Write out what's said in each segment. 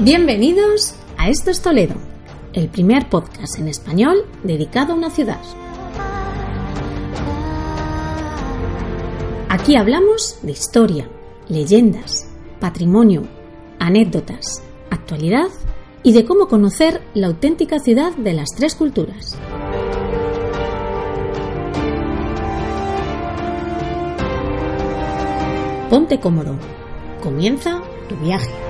Bienvenidos a Esto es Toledo, el primer podcast en español dedicado a una ciudad. Aquí hablamos de historia, leyendas, patrimonio, anécdotas, actualidad y de cómo conocer la auténtica ciudad de las tres culturas. Ponte cómodo. Comienza tu viaje.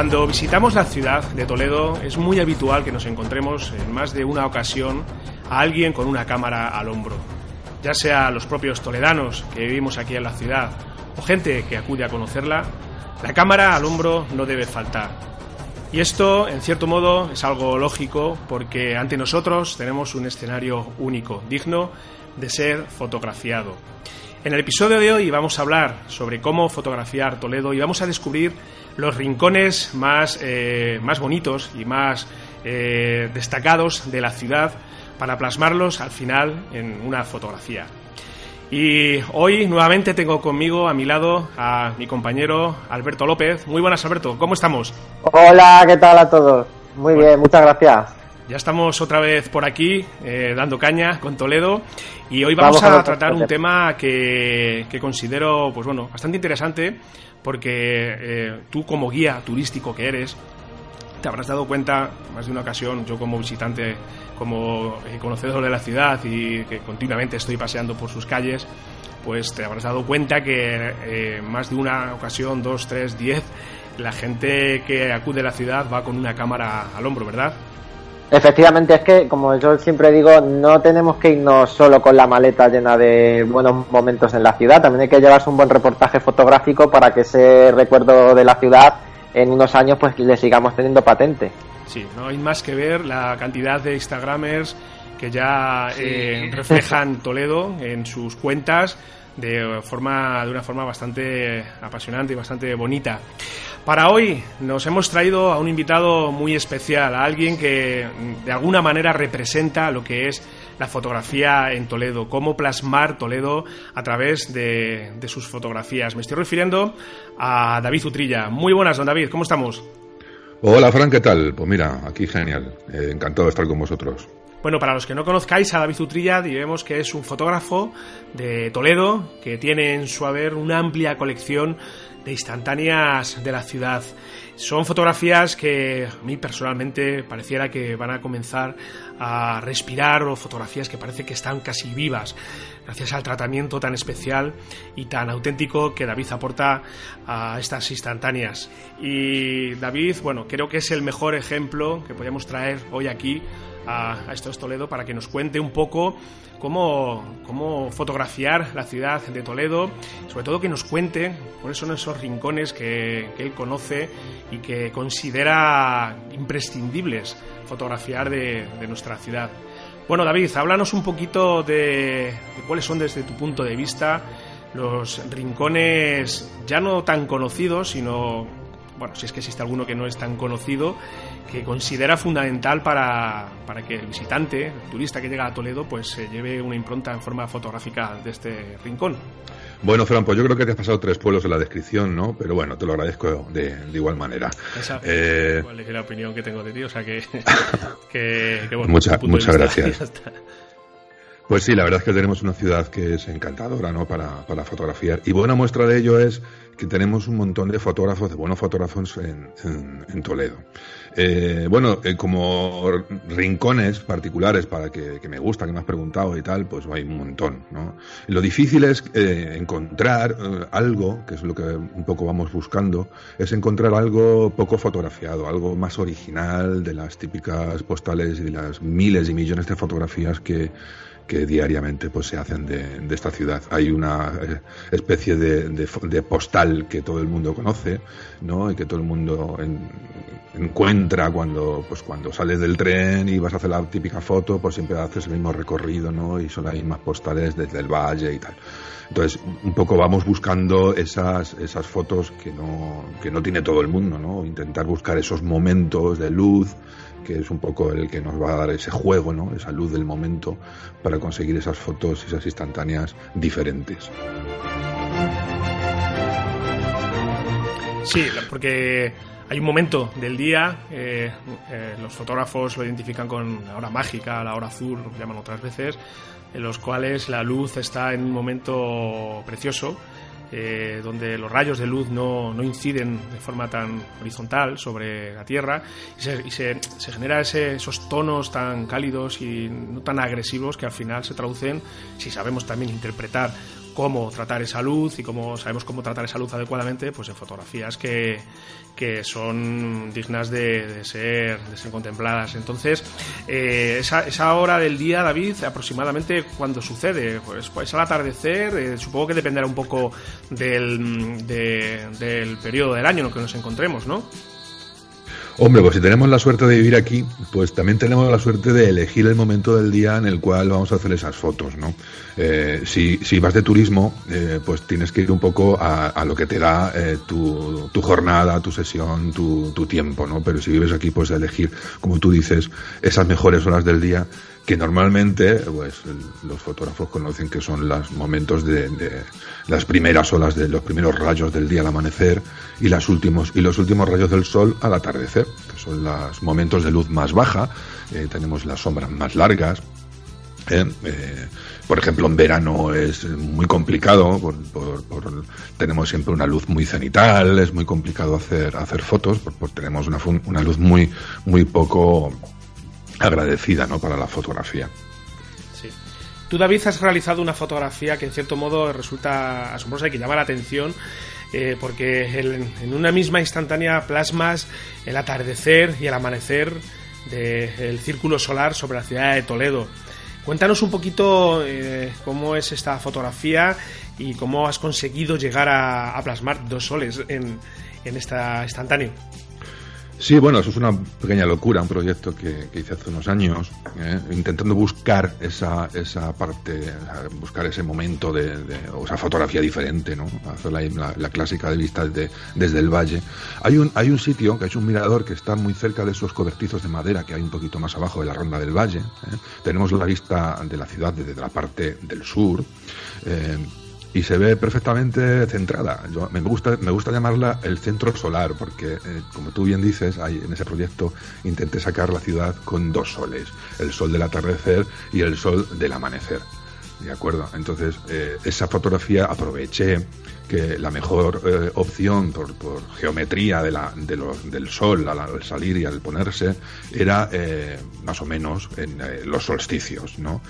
Cuando visitamos la ciudad de Toledo es muy habitual que nos encontremos en más de una ocasión a alguien con una cámara al hombro, ya sea los propios toledanos que vivimos aquí en la ciudad o gente que acude a conocerla, la cámara al hombro no debe faltar. Y esto, en cierto modo, es algo lógico porque ante nosotros tenemos un escenario único, digno de ser fotografiado. En el episodio de hoy vamos a hablar sobre cómo fotografiar Toledo y vamos a descubrir los rincones más, eh, más bonitos y más eh, destacados de la ciudad para plasmarlos al final en una fotografía. Y hoy nuevamente tengo conmigo a mi lado a mi compañero Alberto López. Muy buenas Alberto, ¿cómo estamos? Hola, ¿qué tal a todos? Muy bien, muchas gracias. Ya estamos otra vez por aquí eh, dando caña con Toledo y hoy vamos, a, tratar un tema que, considero pues bueno bastante interesante porque eh, tú como guía turístico que eres te habrás dado cuenta más de una ocasión yo como visitante como eh, conocedor de la ciudad y que continuamente estoy paseando por sus calles pues te habrás dado cuenta que más de una ocasión dos tres diez la gente que acude a la ciudad va con una cámara al hombro verdad Efectivamente, es que, como yo siempre digo, no tenemos que irnos solo con la maleta llena de buenos momentos en la ciudad, también hay que llevarse un buen reportaje fotográfico para que ese recuerdo de la ciudad en unos años pues le sigamos teniendo patente. Sí, no hay más que ver la cantidad de Instagramers que ya eh, reflejan Toledo en sus cuentas de forma de una forma bastante apasionante y bastante bonita. Para hoy nos hemos traído a un invitado muy especial, a alguien que de alguna manera representa lo que es la fotografía en Toledo, cómo plasmar Toledo a través de, sus fotografías. Me estoy refiriendo a David Utrilla. Muy buenas, don David, ¿cómo estamos? Hola, Fran, ¿qué tal? Pues mira, aquí genial. Eh, encantado de estar con vosotros. Bueno, para los que no conozcáis a David Utrilla, diremos que es un fotógrafo de Toledo que tiene en su haber una amplia colección de instantáneas de la ciudad. Son fotografías que a mí personalmente pareciera que van a comenzar a respirar o fotografías que parece que están casi vivas gracias al tratamiento tan especial y tan auténtico que David aporta a estas instantáneas. Y David, bueno, creo que es el mejor ejemplo que podemos traer hoy aquí a, a Esto es Toledo para que nos cuente un poco cómo, fotografiar la ciudad de Toledo, sobre todo que nos cuente cuáles son esos rincones que, él conoce y que considera imprescindibles fotografiar de, nuestra ciudad. Bueno, David, háblanos un poquito de, cuáles son desde tu punto de vista los rincones ya no tan conocidos, sino bueno, si es que existe alguno que no es tan conocido, que considera fundamental para, para que el visitante, el turista que llega a Toledo, pues se lleve una impronta en forma fotográfica de este rincón. Bueno, Fran, pues yo creo que te has pasado tres pueblos en la descripción, ¿no? Pero bueno, te lo agradezco de, igual manera. Esa eh... es la opinión que tengo de ti, o sea que... que, bueno, muchas gracias. Pues sí, la verdad es que tenemos una ciudad que es encantadora, ¿no? Para, para fotografiar. Y buena muestra de ello es que tenemos un montón de fotógrafos, de buenos fotógrafos en, en, Toledo. Eh, bueno, eh, como rincones particulares para que, me gusta, que me has preguntado y tal, pues hay un montón, ¿no? Lo difícil es eh, encontrar algo, que es lo que un poco vamos buscando, es encontrar algo poco fotografiado, algo más original de las típicas postales y de las miles y millones de fotografías que que diariamente pues se hacen de, esta ciudad. Hay una eh, especie de, postal que todo el mundo conoce, ¿no? Y que todo el mundo encuentra cuando pues cuando sales del tren y vas a hacer la típica foto, pues siempre haces el mismo recorrido, ¿no? Y son las mismas postales desde el valle y tal. Entonces, un poco vamos buscando esas, esas fotos que no, que no tiene todo el mundo, ¿no? Intentar buscar esos momentos de luz, que es un poco el que nos va a dar ese juego, ¿no? esa luz del momento para conseguir esas fotos, esas instantáneas diferentes. Sí, porque hay un momento del día, eh, eh, los fotógrafos lo identifican con la hora mágica, la hora azul, lo llaman otras veces, en los cuales la luz está en un momento precioso eh, donde los rayos de luz no, no, inciden de forma tan horizontal sobre la Tierra y se, y se, se genera ese, esos tonos tan cálidos y no tan agresivos que al final se traducen, si sabemos también interpretar cómo tratar esa luz y cómo sabemos cómo tratar esa luz adecuadamente, pues en fotografías que, que son dignas de, ser, de contempladas. Entonces, eh, esa, esa, hora del día, David, aproximadamente cuando sucede, pues, pues al atardecer, eh, supongo que dependerá un poco del, del periodo del año en el que nos encontremos, ¿no? Hombre, pues si tenemos la suerte de vivir aquí, pues también tenemos la suerte de elegir el momento del día en el cual vamos a hacer esas fotos, ¿no? Eh, si, si, vas de turismo, eh, pues tienes que ir un poco a, lo que te da eh, tu, tu, jornada, tu sesión, tu, tu, tiempo, ¿no? Pero si vives aquí, pues elegir, como tú dices, esas mejores horas del día que normalmente pues los fotógrafos conocen que son los momentos de, las primeras olas de los primeros rayos del día al amanecer y las últimos y los últimos rayos del sol al atardecer que son los momentos de luz más baja. Eh, tenemos las sombras más largas eh, eh, por ejemplo, en verano es muy complicado, tenemos siempre una luz muy cenital, es muy complicado hacer, hacer fotos, porque tenemos una, una luz muy, muy poco agradecida ¿no? para la fotografía. Sí. Tú, David, has realizado una fotografía que en cierto modo resulta asombrosa y que llama la atención. Eh, porque en una misma instantánea plasmas el atardecer y el amanecer del círculo solar sobre la ciudad de Toledo. Cuéntanos un poquito eh, cómo es esta fotografía y cómo has conseguido llegar a, plasmar dos soles en, en esta instantánea. Sí, bueno, eso es una pequeña locura, un proyecto que, hice hace unos años, ¿eh? intentando buscar esa, esa parte, buscar ese momento de, o esa fotografía diferente, ¿no? Hacer la, clásica de vista desde el valle. Hay un, hay un sitio, que es un mirador, que está muy cerca de esos cobertizos de madera que hay un poquito más abajo de la ronda del valle. ¿eh? Tenemos la vista de la ciudad desde la parte del sur. Eh, y se ve perfectamente centrada. Yo, me, gusta, me gusta llamarla el centro solar, porque, eh, como tú bien dices, hay, en ese proyecto intenté sacar la ciudad con dos soles, el sol del atardecer y el sol del amanecer. ¿De acuerdo? Entonces, eh, esa fotografía aproveché que la mejor eh, opción por, por, geometría de la, de del sol al, salir y al ponerse era más o menos en los solsticios, ¿no?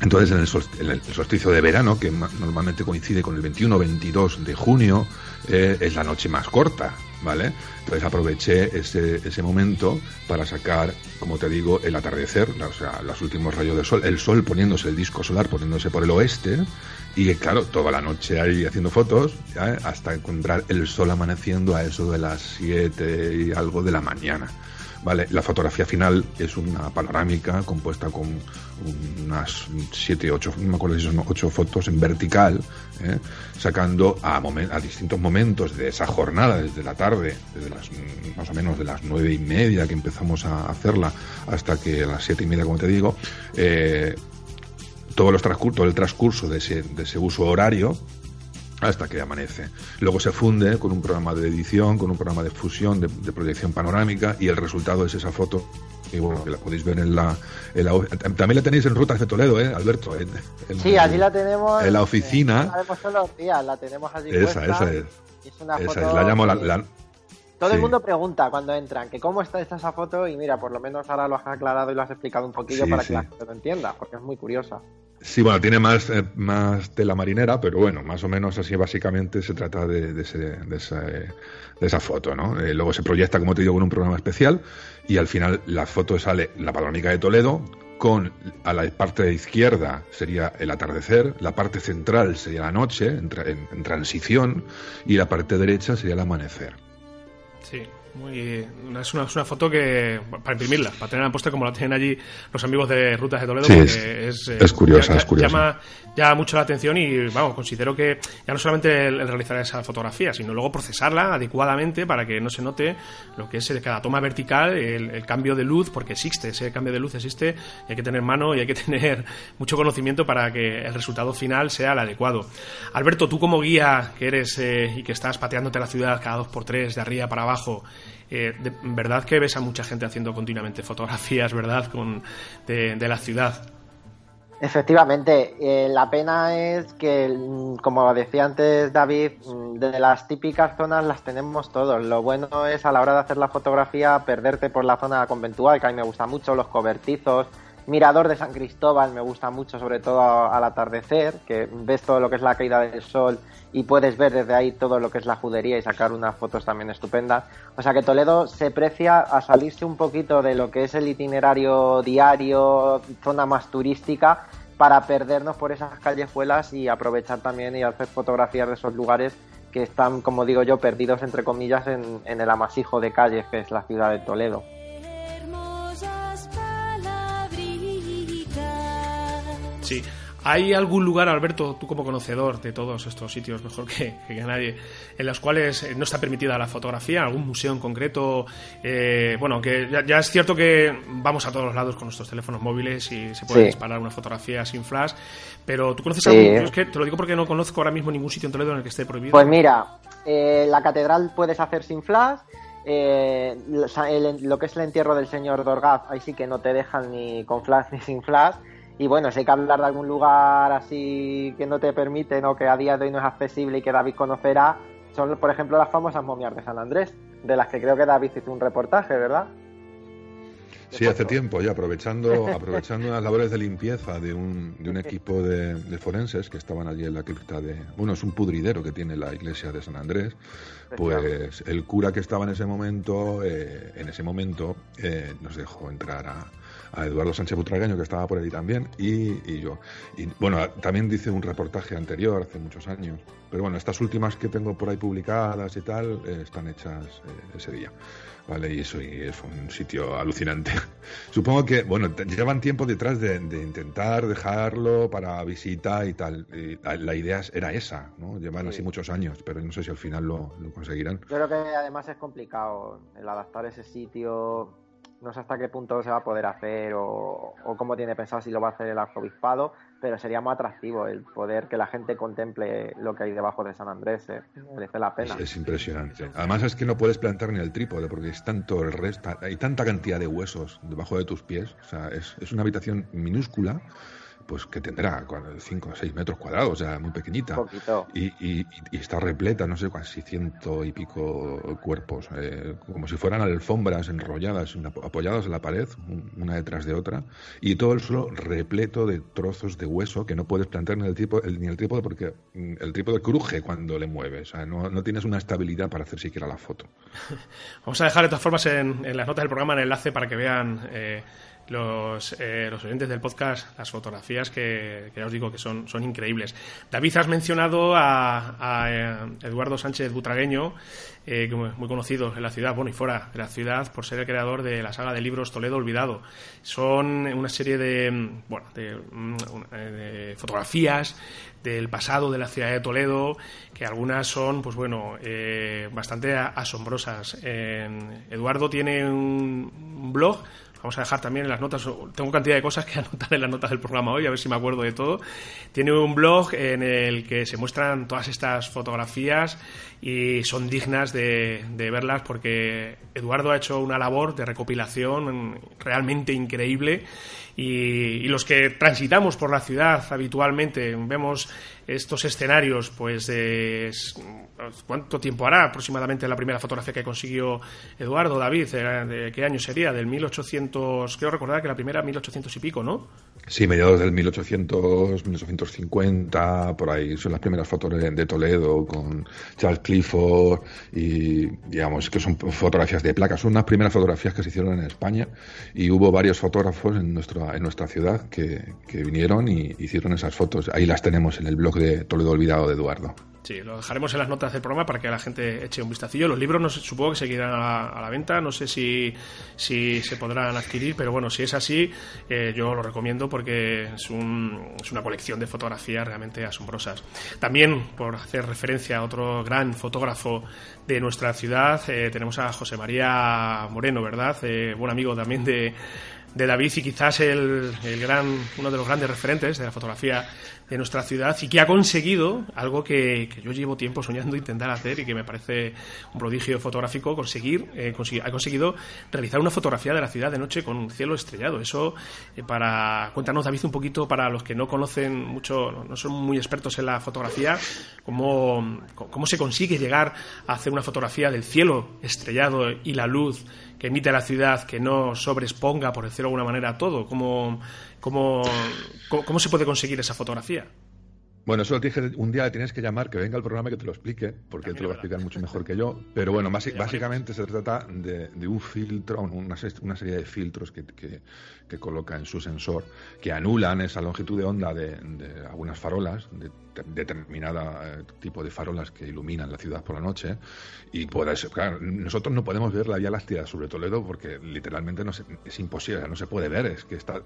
Entonces, en el, solsticio de verano, que normalmente coincide con el 21 22 de junio, eh, es la noche más corta, ¿vale? Entonces aproveché ese, ese momento para sacar, como te digo, el atardecer, o sea, los últimos rayos del sol, el sol poniéndose, el disco solar poniéndose por el oeste, y claro, toda la noche ahí haciendo fotos, hasta encontrar el sol amaneciendo a eso de las 7 y algo de la mañana. Vale, la fotografía final es una panorámica compuesta con unas siete, ocho, no me acuerdo si son ocho fotos en vertical, ¿eh? sacando a, a distintos momentos de esa jornada, desde la tarde, desde las más o menos de las nueve y media que empezamos a hacerla hasta que a las siete y media, como te digo, eh, todo, los transcurso, todo el transcurso de ese, de ese uso horario hasta que amanece. Luego se funde con un programa de edición, con un programa de fusión, de, proyección panorámica y el resultado es esa foto. Y bueno, que la podéis ver en la, También la tenéis en Rutas de Toledo, ¿eh, Alberto? sí, allí la tenemos. En la oficina. la vemos todos los días, la tenemos allí. Esa, esa es. Es una esa foto. Es, la llamo la, todo el mundo pregunta cuando entran que cómo está esta esa foto y mira, por lo menos ahora lo has aclarado y lo has explicado un poquillo para que la gente lo entienda, porque es muy curiosa. Sí, bueno, tiene más, eh, más tela marinera, pero bueno, más o menos así básicamente se trata de, de, ese, de, de esa foto, ¿no? Eh, luego se proyecta, como te digo, con un programa especial y al final la foto sale la panorámica de Toledo con a la parte izquierda sería el atardecer, la parte central sería la noche en, en transición y la parte derecha sería el amanecer. Sí, muy, es, una, es una foto que, para imprimirla, para tenerla puesta como la tienen allí los amigos de Rutas de Toledo, es, es, curiosa, es curiosa. Llama, llama mucho la atención y, vamos, considero que ya no solamente el, realizar esa fotografía, sino luego procesarla adecuadamente para que no se note lo que es cada toma vertical, el, cambio de luz, porque existe, ese cambio de luz existe, y hay que tener mano y hay que tener mucho conocimiento para que el resultado final sea el adecuado. Alberto, tú como guía que eres eh, y que estás pateándote la ciudad cada dos por tres, de arriba para abajo, eh, de verdad que ves a mucha gente haciendo continuamente fotografías, ¿verdad?, Con, de, la ciudad. Efectivamente, eh, la pena es que, mm, como decía antes David, mm, de las típicas zonas las tenemos todos. Lo bueno es a la hora de hacer la fotografía perderte por la zona conventual, que a mí me gusta mucho, los cobertizos, Mirador de San Cristóbal me gusta mucho, sobre todo al atardecer, que ves todo lo que es la caída del sol y puedes ver desde ahí todo lo que es la judería y sacar unas fotos también estupendas. O sea que Toledo se precia a salirse un poquito de lo que es el itinerario diario, zona más turística, para perdernos por esas callejuelas y aprovechar también y hacer fotografías de esos lugares que están, como digo yo, perdidos entre comillas en, en el amasijo de calles que es la ciudad de Toledo. Sí. ¿Hay algún lugar, Alberto, tú como conocedor de todos estos sitios, mejor que, nadie, en los cuales eh, no está permitida la fotografía? ¿Algún museo en concreto? Eh, bueno, que ya, es cierto que vamos a todos los lados con nuestros teléfonos móviles y se puede disparar una fotografía sin flash, pero ¿tú conoces algún? Es que te lo digo porque no conozco ahora mismo ningún sitio en Toledo en el que esté prohibido. Pues mira, eh, la catedral puedes hacer sin flash. lo que es el entierro del señor Dorgaz, ahí sí que no te dejan ni con flash ni sin flash y bueno, si hay que hablar de algún lugar así que no te permiten o que a día de hoy no es accesible y que David conocerá, son por ejemplo las famosas momias de San Andrés, de las que creo que David hizo un reportaje, ¿verdad? Sí, hace tiempo ya, aprovechando, aprovechando las labores de limpieza de un, de un equipo de, forenses que estaban allí en la cripta de... Bueno, es un pudridero que tiene la iglesia de San Andrés. Pues el cura que estaba en ese momento, eh, en ese momento, eh, nos dejó entrar a, a Eduardo Sánchez Butragueño, que estaba por allí también, y, yo. Y bueno, también dice un reportaje anterior, hace muchos años. Pero bueno, estas últimas que tengo por ahí publicadas y tal, eh, están hechas eh, ese día. Vale, y eso y es un sitio alucinante. Supongo que, bueno, llevan tiempo detrás de, intentar dejarlo para visita y tal. la, idea era esa, ¿no? Llevan así muchos años, pero no sé si al final lo, lo conseguirán. Yo creo que además es complicado el adaptar ese sitio no sé hasta qué punto se va a poder hacer o, cómo tiene pensado si lo va a hacer el arzobispado, pero sería muy atractivo el poder que la gente contemple lo que hay debajo de San Andrés. Eh. Merece la pena. Es, impresionante. Además es que no puedes plantar ni el trípode porque es tanto el resto, hay tanta cantidad de huesos debajo de tus pies. O sea, es, es una habitación minúscula pues que tendrá 5 o 6 metros cuadrados, o sea, muy pequeñita. Y, y, está repleta, no sé, casi ciento y pico cuerpos, eh, como si fueran alfombras enrolladas, apoyadas en la pared, una detrás de otra, y todo el suelo repleto de trozos de hueso que no puedes plantar ni el, tipo, ni el trípode porque mm, el trípode cruje cuando le mueves, o sea, no, no, tienes una estabilidad para hacer siquiera la foto. Vamos a dejar de todas formas en, las notas del programa el enlace para que vean... Eh, los, eh, los oyentes del podcast las fotografías que, ya os digo que son, son increíbles. David, has mencionado a, eh, Eduardo Sánchez Butragueño, eh, muy conocido en la ciudad, bueno, y fuera de la ciudad, por ser el creador de la saga de libros Toledo Olvidado. Son una serie de, bueno, de, mm, fotografías del pasado de la ciudad de Toledo, que algunas son, pues bueno, bastante asombrosas. Eduardo tiene un blog Vamos a dejar también en las notas, tengo cantidad de cosas que anotar en las notas del programa hoy, a ver si me acuerdo de todo. Tiene un blog en el que se muestran todas estas fotografías y son dignas de, verlas porque Eduardo ha hecho una labor de recopilación realmente increíble y, y los que transitamos por la ciudad habitualmente vemos estos escenarios, pues ¿cuánto tiempo hará aproximadamente la primera fotografía que consiguió Eduardo David? ¿De qué año sería? Del 1800, creo recordar que la primera 1800 y pico, ¿no? Sí, mediados del 1800, 1850, por ahí son las primeras fotos de, Toledo con Charles Clifford y digamos que son fotografías de placas. Son unas primeras fotografías que se hicieron en España y hubo varios fotógrafos en nuestra, en nuestra ciudad que, que vinieron y hicieron esas fotos. Ahí las tenemos en el blog de Toledo Olvidado de Eduardo. Sí, lo dejaremos en las notas del programa para que la gente eche un vistacillo. Los libros no supongo que seguirán a la, venta, no sé si, si, se podrán adquirir, pero bueno, si es así, eh, yo lo recomiendo porque es, un, es una colección de fotografías realmente asombrosas. También, por hacer referencia a otro gran fotógrafo de nuestra ciudad, eh, tenemos a José María Moreno, ¿verdad? Eh, buen amigo también de de David y quizás el, el, gran, uno de los grandes referentes de la fotografía de nuestra ciudad y que ha conseguido algo que, yo llevo tiempo soñando intentar hacer y que me parece un prodigio fotográfico, conseguir, eh, ha conseguido realizar una fotografía de la ciudad de noche con un cielo estrellado. Eso, eh, para, cuéntanos David un poquito para los que no conocen mucho, no son muy expertos en la fotografía, cómo, cómo se consigue llegar a hacer una fotografía del cielo estrellado y la luz que emite la ciudad que no sobresponga, por decirlo de alguna manera, todo? ¿Cómo, cómo, cómo se puede conseguir esa fotografía? Bueno, eso dije, un día tienes que llamar, que venga al programa y que te lo explique, porque él te lo va a explicar mucho mejor que yo. Pero bueno, básicamente se trata de, un filtro, una, una, serie de filtros que, que, coloca en su sensor, que anulan esa longitud de onda de, algunas farolas, de, determinada eh, tipo de farolas que iluminan la ciudad por la noche. Y puedes, claro, nosotros no podemos ver la Vía Láctea sobre Toledo porque literalmente no es imposible, no se puede ver. Es que está,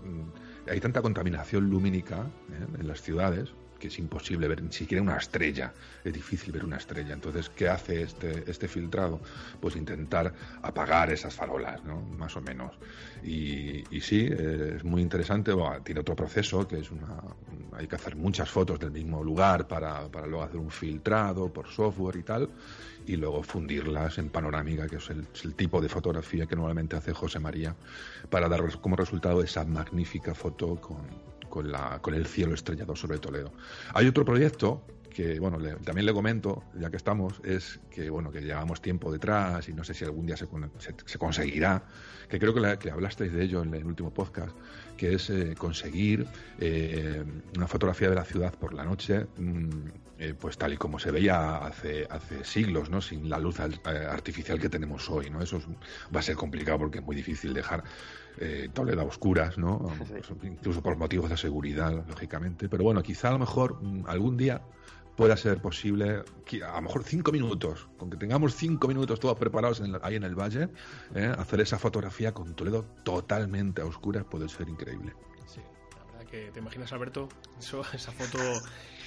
hay tanta contaminación lumínica eh, en las ciudades que es imposible ver ni siquiera una estrella, es difícil ver una estrella. Entonces, ¿qué hace este, este filtrado? Pues intentar apagar esas farolas, ¿no? Más o menos. Y, y sí, eh, es muy interesante, tiene otro proceso que es una... Hay que hacer muchas fotos del mismo lugar para, para luego hacer un filtrado por software y tal, y luego fundirlas en panorámica, que es el, es el tipo de fotografía que normalmente hace José María, para dar como resultado esa magnífica foto con, con, la, con el cielo estrellado sobre Toledo. Hay otro proyecto que bueno también le comento ya que estamos es que bueno que llevamos tiempo detrás y no sé si algún día se, se, conseguirá que creo que, que, hablasteis de ello en el último podcast que es eh, conseguir eh, una fotografía de la ciudad por la noche mm, eh, pues tal y como se veía hace, hace siglos, ¿no? Sin la luz artificial que tenemos hoy, ¿no? Eso va a ser complicado porque es muy difícil dejar eh, Toledo a oscuras, ¿no? Incluso por motivos de seguridad, lógicamente. Pero bueno, quizá a lo mejor mm, algún día pueda ser posible, a lo mejor cinco minutos, con que tengamos cinco minutos todos preparados ahí en el valle, ¿eh? hacer esa fotografía con Toledo totalmente a oscuras puede ser increíble. Que te imaginas, Alberto, esa foto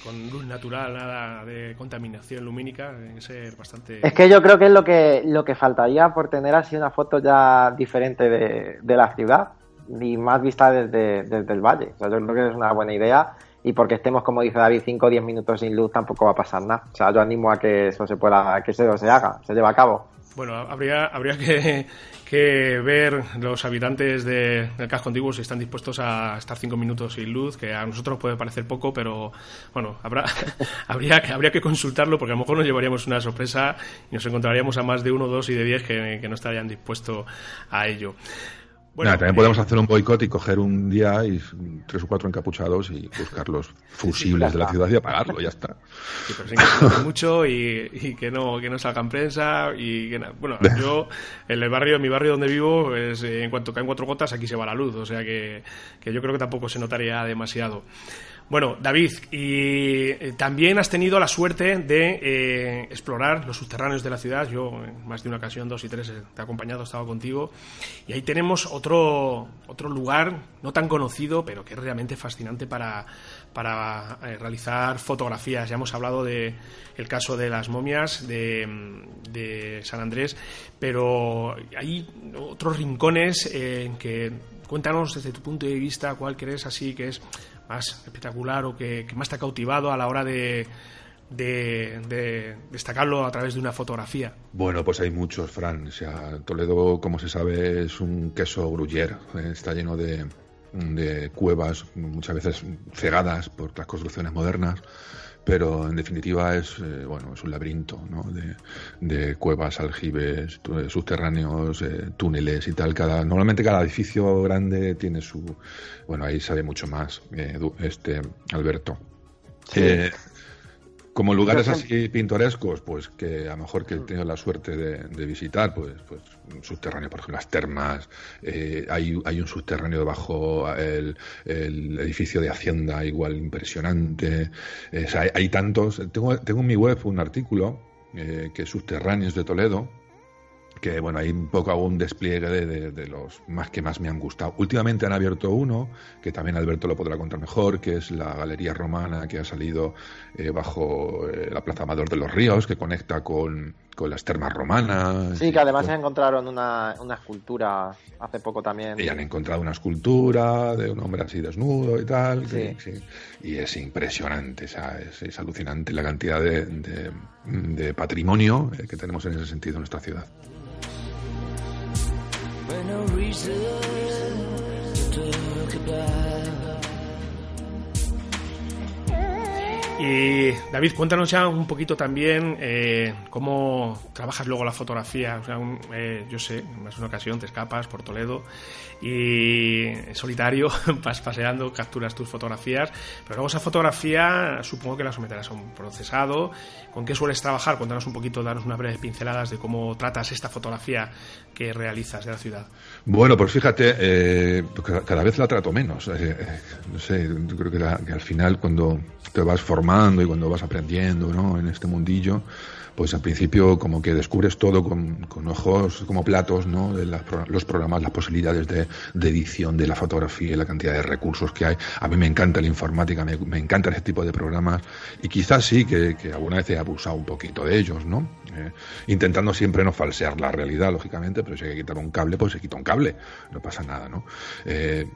con luz natural, nada de contaminación lumínica, debe ser bastante... Es que yo creo que es lo que, lo que faltaría por tener así una foto ya diferente de, de la ciudad y más vista desde, desde el valle. O sea, yo creo que es una buena idea y porque estemos, como dice David, 5 o 10 minutos sin luz tampoco va a pasar nada. O sea, yo animo a que eso se pueda, que eso se haga, se lleve a cabo. Bueno, habría, habría que, que ver los habitantes de, del casco antiguo si están dispuestos a estar cinco minutos sin luz, que a nosotros puede parecer poco, pero bueno, habrá, habría, habría que consultarlo porque a lo mejor nos llevaríamos una sorpresa y nos encontraríamos a más de uno, dos y de diez que, que no estarían dispuestos a ello. Bueno, también podemos hacer un boicot y coger un día y tres o cuatro encapuchados y buscar los fusibles de la ciudad y apagarlo, ya está. Sí, pero sin que mucho y, que no que no salgan prensa y que Bueno, yo en el barrio, en mi barrio donde vivo, es, en cuanto caen cuatro gotas aquí se va la luz, o sea que, que yo creo que tampoco se notaría demasiado. Bueno, David, y eh, también has tenido la suerte de eh, explorar los subterráneos de la ciudad. Yo, en más de una ocasión, dos y tres, eh, te he acompañado, he estado contigo. Y ahí tenemos otro, otro lugar, no tan conocido, pero que es realmente fascinante para, para realizar fotografías. Ya hemos hablado del el caso de las momias de, de, San Andrés, pero hay otros rincones en que cuéntanos desde tu punto de vista cuál crees así que es más espectacular o que, más te ha cautivado a la hora de, de, destacarlo a través de una fotografía? Bueno, pues hay muchos, Fran. Sea, Toledo, como se sabe, es un queso gruyere. Eh, está lleno de cuevas, muchas veces cegadas por las construcciones modernas pero en definitiva es eh, bueno es un laberinto ¿no? de, cuevas aljibes subterráneos eh, túneles y tal. Cada normalmente cada edificio grande tiene su bueno ahí sabe mucho más eh, este Alberto como lugares así pintorescos, pues que a lo mejor que he tenido la suerte de, visitar, pues, pues un subterráneo, por ejemplo, las termas, eh, hay, hay un subterráneo debajo el, el edificio de Hacienda, igual impresionante. hay, hay, tantos. Tengo, tengo en mi web un artículo eh, que es Subterráneos de Toledo, que bueno, hay un poco un despliegue de, los más que más me han gustado. Últimamente han abierto uno, que también Alberto lo podrá contar mejor, que es la Galería Romana que ha salido eh, bajo eh, la Plaza Amador de los Ríos, que conecta con, las termas romanas. Sí, que además se encontraron una, una, escultura hace poco también. Y han encontrado una escultura de un hombre así desnudo y tal. Sí. Y es impresionante, es, es, alucinante la cantidad de, de, patrimonio eh, que tenemos en ese sentido en nuestra ciudad. no reason Y David, cuéntanos ya un poquito también eh, cómo trabajas luego la fotografía. O sea, eh, yo sé, más una ocasión te escapas por Toledo y solitario vas paseando, capturas tus fotografías, pero luego esa fotografía supongo que la someterás a un procesado. ¿Con qué sueles trabajar? Cuéntanos un poquito, danos unas breves pinceladas de cómo tratas esta fotografía que realizas de la ciudad. Bueno, pues fíjate, eh, cada vez la trato menos. no sé, yo creo que, que al final cuando te vas formando y cuando vas aprendiendo ¿no? en este mundillo, pues al principio como que descubres todo con, ojos como platos, ¿no? De los programas, las posibilidades de, edición de la fotografía la cantidad de recursos que hay. A mí me encanta la informática, me, me encanta ese tipo de programas y quizás sí que, alguna vez he abusado un poquito de ellos, ¿no? Eh, intentando siempre no falsear la realidad, lógicamente, pero si hay que quitar un cable, pues se quita un cable, no pasa nada, ¿no? Eh,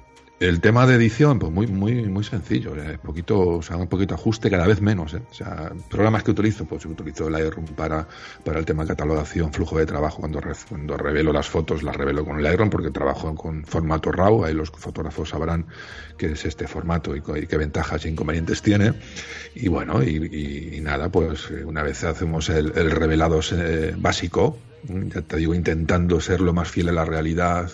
el tema de edición, pues muy, muy, muy sencillo. Eh, poquito, o sea, un poquito ajuste cada vez menos. Eh. O sea, programas que utilizo, pues utilizo Lightroom para, para el tema de catalogación, flujo de trabajo. Cuando, cuando revelo las fotos, las revelo con Lightroom porque trabajo con formato RAW. Ahí los fotógrafos sabrán qué es este formato y, qué ventajas e inconvenientes tiene. Y bueno, y, nada, pues eh, una vez hacemos el, el revelado básico, ya te digo, intentando ser lo más fiel a la realidad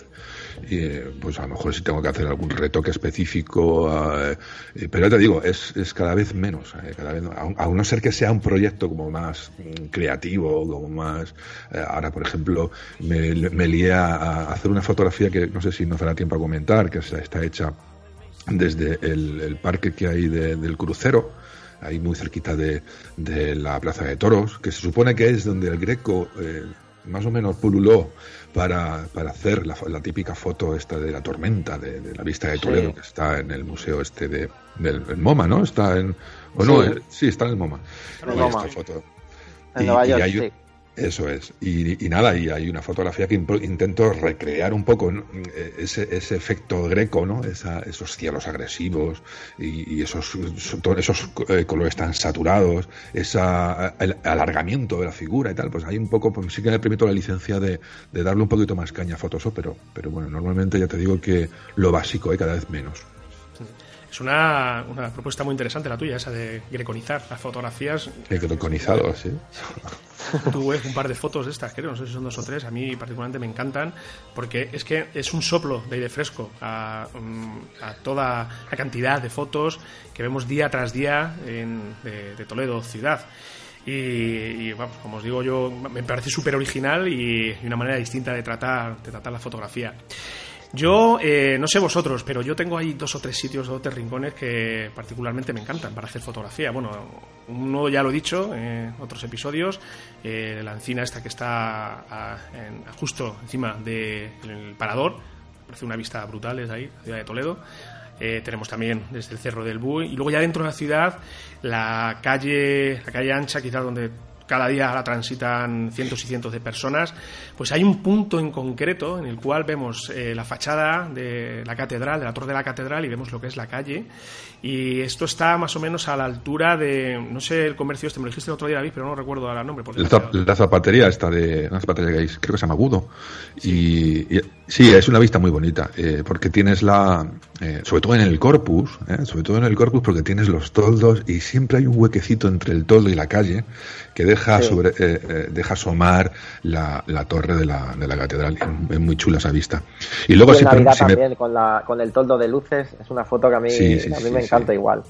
y, pues a lo mejor si tengo que hacer algún retoque específico, eh, eh, pero ya te digo, es, es cada vez menos, eh, cada vez, a, no ser que sea un proyecto como más creativo, como más, ahora por ejemplo, me, me lié a, hacer una fotografía que no sé si nos dará tiempo a comentar, que está hecha desde el, parque que hay del crucero, ahí muy cerquita de, de, la Plaza de Toros, que se supone que es donde el Greco más o menos pululó para, para hacer la, la, típica foto esta de la tormenta de, la vista de Toledo que está en el museo este de del MoMA, ¿no? Está en o no, eh, sí, está en el MoMA. En Esta foto. En Nueva York, sí. Eso es. Y, nada, y hay una fotografía que intento recrear un poco ese, ese, efecto greco, ¿no? esos cielos agresivos y, esos, esos eh, colores tan saturados, ese alargamiento de la figura y tal. Pues hay un poco, pues sí que me permito la licencia de, darle un poquito más caña a Photoshop, pero, pero bueno, normalmente ya te digo que lo básico hay cada vez menos Es una, una propuesta muy interesante la tuya, esa de greconizar las fotografías. Greconizado, sí. Tú ves un par de fotos de estas, creo, no sé si son dos o tres, a mí particularmente me encantan, porque es que es un soplo de aire fresco a, mm, a toda la cantidad de fotos que vemos día tras día en, de, de Toledo ciudad. Y, y, vamos, como os digo yo, me parece súper original y, y una manera distinta de tratar, de tratar la fotografía. Yo, eh, no sé vosotros, pero yo tengo ahí dos o tres sitios, dos o tres rincones que particularmente me encantan para hacer fotografía. Bueno, uno ya lo he dicho en otros episodios, eh, la encina esta que está justo encima del parador, parece una vista brutal desde ahí, ciudad de Toledo. Eh, tenemos también desde el Cerro del Buey y luego ya dentro de la ciudad la calle, la calle ancha, quizás donde cada día la transitan cientos y cientos de personas, pues hay un punto en concreto en el cual vemos eh, la fachada de la catedral, de la torre de la catedral, y vemos lo que es la calle. Y esto está más o menos a la altura de, no sé el comercio este, me lo dijiste el otro día, David, pero no recuerdo ahora el nombre. Porque la, la, zapatería esta de, la zapatería que hay, creo que se llama Agudo. Sí. Y, y, sí, es una vista muy bonita, eh, porque tienes la, eh, sobre todo en el corpus, eh, sobre todo en el corpus, porque tienes los toldos y siempre hay un huequecito entre el toldo y la calle que deja, sí. sobre, eh, eh, deja asomar la, la torre de la, de la, catedral. Es muy chula esa vista. Y luego y Navidad si también, me... con, la, con el toldo de luces, es una foto que a mí, sí, sí, a mí me encanta igual.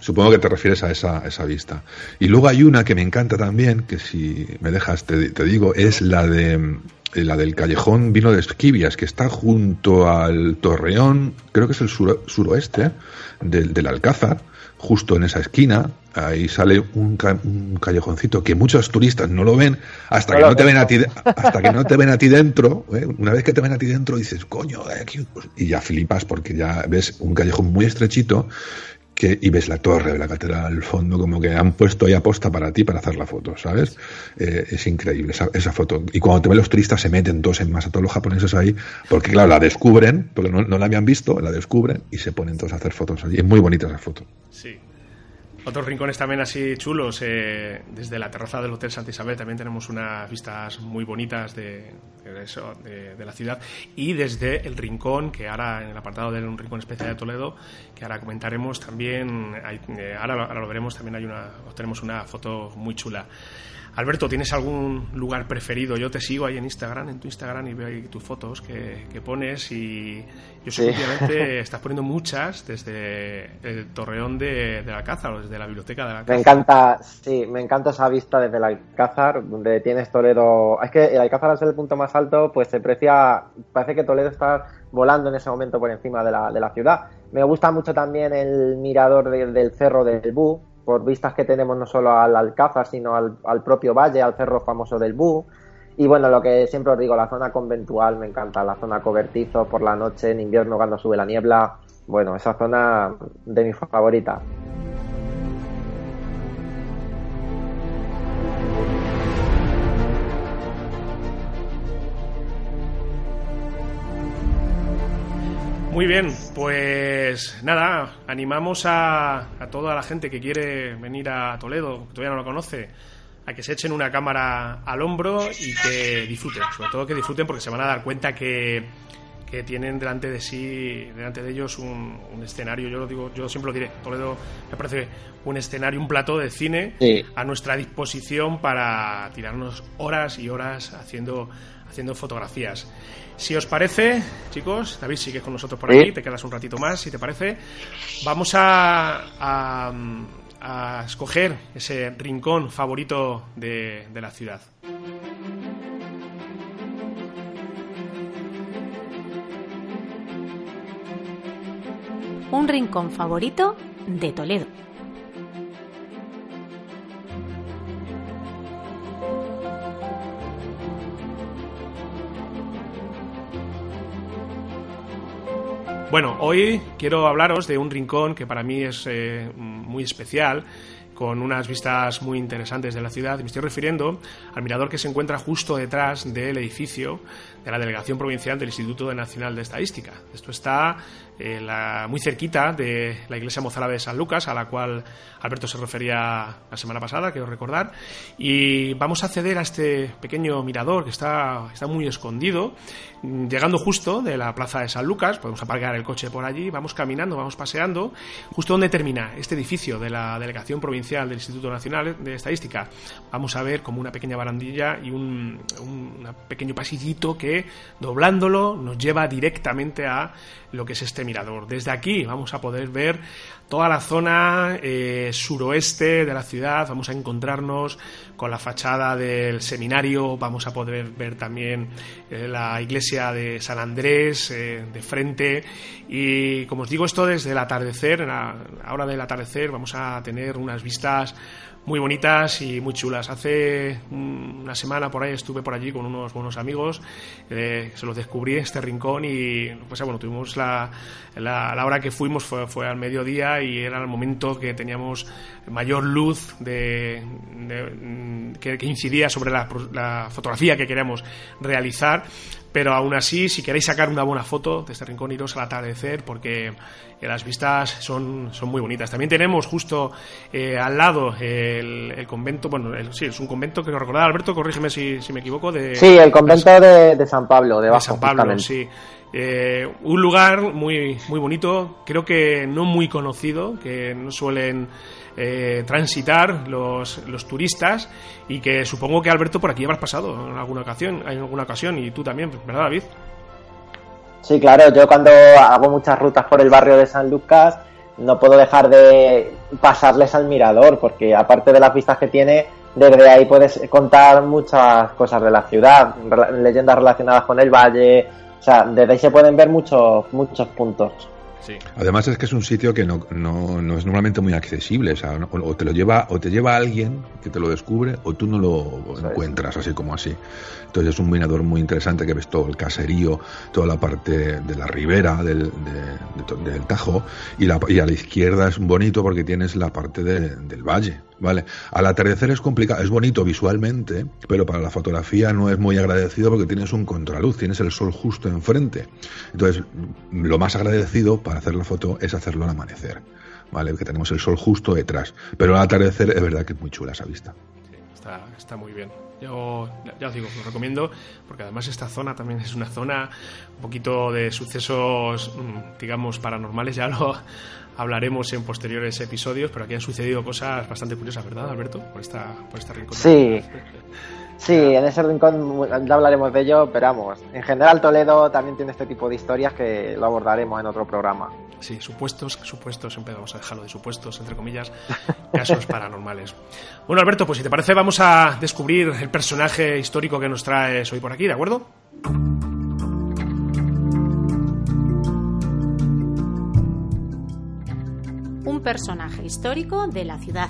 Supongo que te refieres a esa, esa vista. Y luego hay una que me encanta también, que si me dejas te, te digo, es la de la del callejón Vino de Esquivias, que está junto al Torreón, creo que es el sur, suroeste del, del Alcázar, justo en esa esquina, ahí sale un, ca un, callejoncito que muchos turistas no lo ven hasta que no te ven a ti hasta que no te ven a ti dentro ¿eh? una vez que te ven a ti dentro dices coño aquí y ya flipas porque ya ves un callejón muy estrechito que, y ves la torre de la catedral al fondo, como que han puesto ahí aposta para ti para hacer la foto, ¿sabes? Eh, es increíble esa, esa, foto. Y cuando te ven los turistas se meten todos en masa, todos los japoneses ahí, porque claro, la descubren, porque no, no la habían visto, la descubren y se ponen todos a hacer fotos allí. Es muy bonita esa foto. Sí. Otros rincones también así chulos, eh, desde la terraza del Hotel Santa Isabel también tenemos unas vistas muy bonitas de, eso, de, la ciudad. Y desde el rincón, que ahora en el apartado de un rincón especial de Toledo, que ahora comentaremos también, hay, eh, ahora, ahora, lo veremos, también hay una, tenemos una foto muy chula. Alberto, ¿tienes algún lugar preferido? Yo te sigo ahí en Instagram, en tu Instagram, y veo ahí tus fotos que, que pones. Y yo sé sí. que estás poniendo muchas desde el torreón de, de Alcázar, o desde la biblioteca de Alcázar. Me encanta, sí, me encanta esa vista desde el Alcázar, donde tienes Toledo. Es que el Alcázar, al ser el punto más alto, pues se precia. Parece que Toledo está volando en ese momento por encima de la, de la ciudad. Me gusta mucho también el mirador de, del cerro del Bú, por vistas que tenemos no solo al Alcázar, sino al, al, propio valle, al cerro famoso del Bú. Y bueno, lo que siempre os digo, la zona conventual me encanta, la zona cobertizo por la noche, en invierno cuando sube la niebla. Bueno, esa zona de mi favorita. Muy bien, pues nada, animamos a, toda la gente que quiere venir a Toledo, que todavía no lo conoce, a que se echen una cámara al hombro y que disfruten, sobre todo que disfruten porque se van a dar cuenta que, que tienen delante de sí, delante de ellos un, un, escenario, yo lo digo, yo siempre lo diré, Toledo me parece un escenario, un plató de cine sí. a nuestra disposición para tirarnos horas y horas haciendo, haciendo fotografías. Si os parece, chicos, David, sigues con nosotros por aquí, te quedas un ratito más, si te parece. Vamos a, a, a escoger ese rincón favorito de, de la ciudad. Un rincón favorito de Toledo. Bueno, hoy quiero hablaros de un rincón que para mí es eh, muy especial, con unas vistas muy interesantes de la ciudad. Me estoy refiriendo al mirador que se encuentra justo detrás del edificio de la Delegación Provincial del Instituto Nacional de Estadística. Esto está eh, muy cerquita de la iglesia mozárabe de San Lucas, a la cual Alberto se refería la semana pasada, quiero recordar. Y vamos a acceder a este pequeño mirador que está, está muy escondido, llegando justo de la plaza de San Lucas. Podemos aparcar el coche por allí, vamos caminando, vamos paseando, justo donde termina este edificio de la Delegación Provincial del Instituto Nacional de Estadística. Vamos a ver como una pequeña barandilla y un, un pequeño pasillito que doblándolo nos lleva directamente a lo que es este Desde aquí vamos a poder ver toda la zona eh, suroeste de la ciudad, vamos a encontrarnos con la fachada del seminario, vamos a poder ver también eh, la iglesia de San Andrés eh, de frente. Y como os digo esto desde el atardecer, en la hora del atardecer vamos a tener unas vistas muy bonitas y muy chulas. Hace una semana por ahí estuve por allí con unos buenos amigos, eh, se los descubrí este rincón y pues bueno, tuvimos la, la, hora que fuimos fue, fue, al mediodía y era el momento que teníamos mayor luz de, que, incidía sobre la, la fotografía que queríamos realizar pero aún así, si queréis sacar una buena foto de este rincón, iros al atardecer porque las vistas son, son muy bonitas. También tenemos justo eh, al lado el, convento, bueno, sí, es un convento que nos recordaba Alberto, corrígeme si, si me equivoco. De, sí, el convento de, San Pablo, de, de San Pablo, sí. Eh, un lugar muy, muy bonito, creo que no muy conocido, que no suelen eh, transitar los, los, turistas y que supongo que Alberto por aquí habrás pasado en alguna ocasión, en alguna ocasión y tú también, ¿verdad David? Sí, claro, yo cuando hago muchas rutas por el barrio de San Lucas no puedo dejar de pasarles al mirador porque aparte de las vistas que tiene, desde ahí puedes contar muchas cosas de la ciudad, leyendas relacionadas con el valle, o sea, desde ahí se pueden ver muchos, muchos puntos. Además es que es un sitio que no, no, no es normalmente muy accesible, o, te lo lleva o te lleva alguien que te lo descubre o tú no lo encuentras así como así. Entonces es un minador muy interesante que ves todo el caserío, toda la parte de la ribera del, del Tajo y, la, y a la izquierda es bonito porque tienes la parte del valle, ¿vale? Al atardecer es complicado, es bonito visualmente, pero para la fotografía no es muy agradecido porque tienes un contraluz, tienes el sol justo enfrente. Entonces, lo más agradecido para hacer la foto es hacerlo al amanecer, ¿vale? Que tenemos el sol justo detrás. Pero al atardecer es verdad que es muy chula esa vista. Está, está muy bien. Yo ya os digo, lo recomiendo porque además esta zona también es una zona un poquito de sucesos, mm, digamos, paranormales. Ya lo hablaremos en posteriores episodios, pero aquí han sucedido cosas bastante curiosas, ¿verdad, Alberto? Por esta, por esta rincón. Sí. Sí, en ese rincón ya hablaremos de ello, pero vamos, en general Toledo también tiene este tipo de historias que lo abordaremos en otro programa. Sí, supuestos, supuestos, siempre vamos a dejarlo de supuestos, entre comillas, casos paranormales. Bueno, Alberto, pues si te parece, vamos a descubrir el personaje histórico que nos traes hoy por aquí, ¿de acuerdo? Personaje histórico de la ciudad.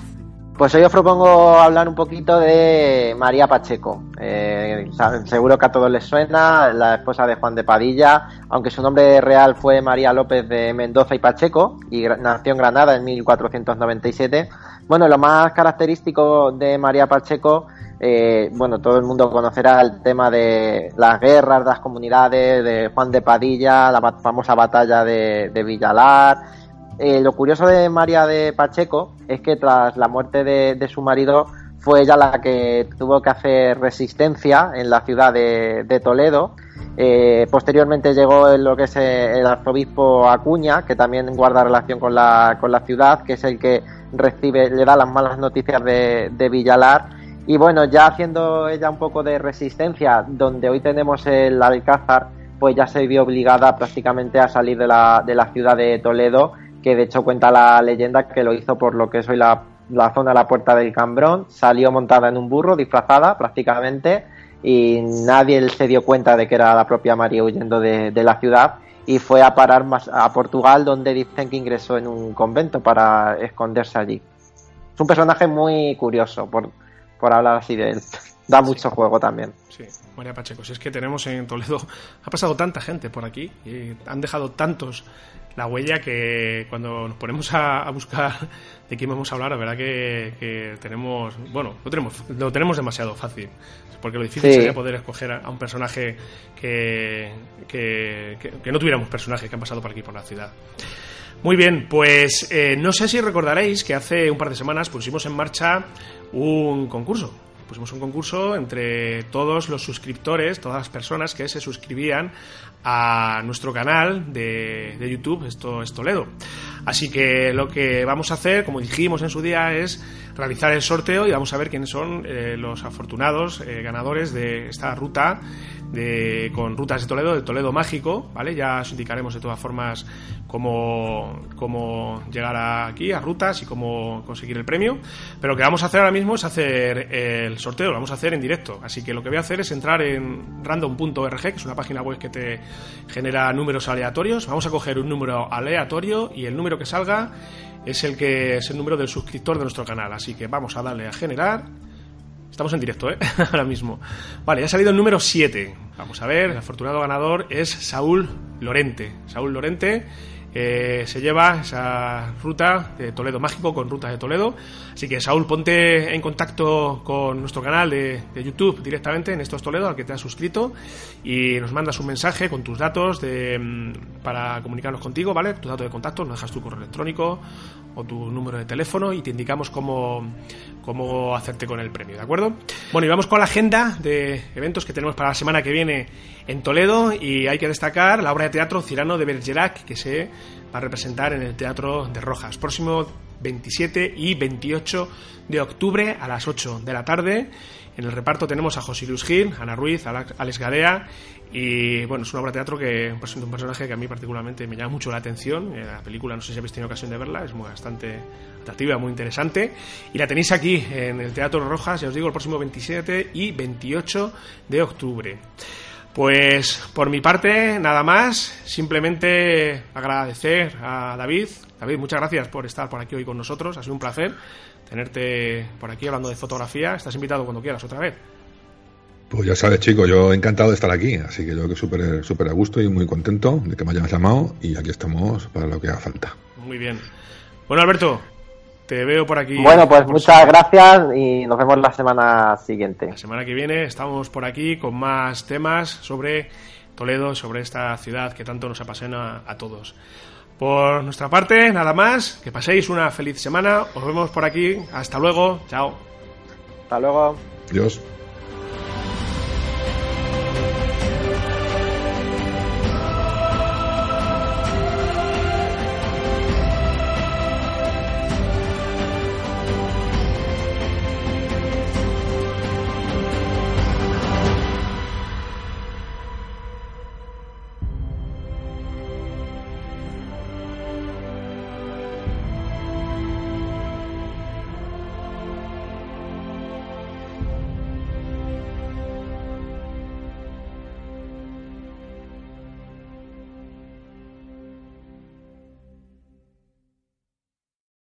Pues hoy os propongo hablar un poquito de María Pacheco. Eh, seguro que a todos les suena, la esposa de Juan de Padilla, aunque su nombre real fue María López de Mendoza y Pacheco, y nació en Granada en 1497. Bueno, lo más característico de María Pacheco, eh, bueno, todo el mundo conocerá el tema de las guerras, de las comunidades, de Juan de Padilla, la famosa batalla de Villalar, eh, lo curioso de María de Pacheco es que tras la muerte de, su marido fue ella la que tuvo que hacer resistencia en la ciudad de, Toledo. Eh, posteriormente llegó lo que es eh, el arzobispo Acuña, que también guarda relación con la, con la ciudad, que es el que recibe, le da las malas noticias de, Villalar. Y bueno, ya haciendo ella un poco de resistencia, donde hoy tenemos el Alcázar, pues ya se vio obligada prácticamente a salir de la ciudad de Toledo que de hecho cuenta la leyenda que lo hizo por lo que es hoy la, zona de la Puerta del Cambrón, salió montada en un burro, disfrazada prácticamente, y nadie se dio cuenta de que era la propia María huyendo de, la ciudad y fue a parar más a Portugal donde dicen que ingresó en un convento para esconderse allí. Es un personaje muy curioso por, por hablar así de él. da mucho juego también. Sí, María Pacheco. Si es que tenemos en Toledo, ha pasado tanta gente por aquí y han dejado tantos la huella que cuando nos ponemos a, buscar de quién vamos a hablar, la verdad que, tenemos, bueno, lo tenemos, lo tenemos demasiado fácil, porque lo difícil sería poder escoger a, un personaje que, que, no tuviéramos personajes que han pasado por aquí por la ciudad. Muy bien, pues eh, no sé si recordaréis que hace un par de semanas pusimos en marcha un concurso pusimos un concurso entre todos los suscriptores, todas las personas que se suscribían a nuestro canal de, YouTube, esto es Toledo. Así que lo que vamos a hacer, como dijimos en su día, es realizar el sorteo y vamos a ver quiénes son eh, los afortunados eh, ganadores de esta ruta con rutas de Toledo, de Toledo Mágico, ¿vale? Ya os indicaremos de todas formas cómo, cómo llegar aquí a rutas y cómo conseguir el premio. Pero lo que vamos a hacer ahora mismo es hacer el sorteo, lo vamos a hacer en directo. Así que lo que voy a hacer es entrar en random.org, que es una página web que te genera números aleatorios. Vamos a coger un número aleatorio y el número que salga es el que es el número del suscriptor de nuestro canal. Así que vamos a darle a generar. Estamos en directo, ¿eh? Ahora mismo. Vale, ya ha salido el número 7. Vamos a ver, el afortunado ganador es Saúl Lorente. Saúl Lorente se lleva esa ruta de Toledo Mágico con Rutas de Toledo. Así que Saúl, ponte en contacto con nuestro canal de, YouTube directamente en Estos Toledo, al que te has suscrito, y nos mandas un mensaje con tus datos de, mm, para comunicarnos contigo, ¿vale? Tus datos de contacto, nos dejas tu correo electrónico o tu número de teléfono y te indicamos cómo, cómo hacerte con el premio, ¿de acuerdo? Bueno, y vamos con la agenda de eventos que tenemos para la semana que viene en Toledo y hay que destacar la obra de teatro Cirano de Bergerac que se va a representar en el Teatro de Rojas. Próximo 27 y 28 de octubre a las 8 de la tarde. En el reparto tenemos a José Luis Gil, Ana Ruiz, Alex Gadea y bueno, es una obra de teatro que presenta un personaje que a mí particularmente me llama mucho la atención. Eh, la película, no sé si habéis tenido ocasión de verla, es muy, bastante atractiva, muy interesante. Y la tenéis aquí en el Teatro Rojas, ya os digo, el próximo 27 y 28 de octubre. Pues por mi parte, nada más. Simplemente agradecer a David. David, muchas gracias por estar por aquí hoy con nosotros. Ha sido un placer tenerte por aquí hablando de fotografía. Estás invitado cuando quieras otra vez. Pues ya sabes, chico, yo encantado de estar aquí. Así que yo que súper súper a gusto y muy contento de que me hayas llamado. Y aquí estamos para lo que haga falta. Muy bien. Bueno, Alberto, te veo por aquí. Bueno, pues muchas gracias y nos vemos la semana siguiente. La semana que viene estamos por aquí con más temas sobre Toledo, sobre esta ciudad que tanto nos apasiona a todos. Por nuestra parte, nada más. Que paséis una feliz semana. Os vemos por aquí. Hasta luego. Chao. Hasta luego. Adiós.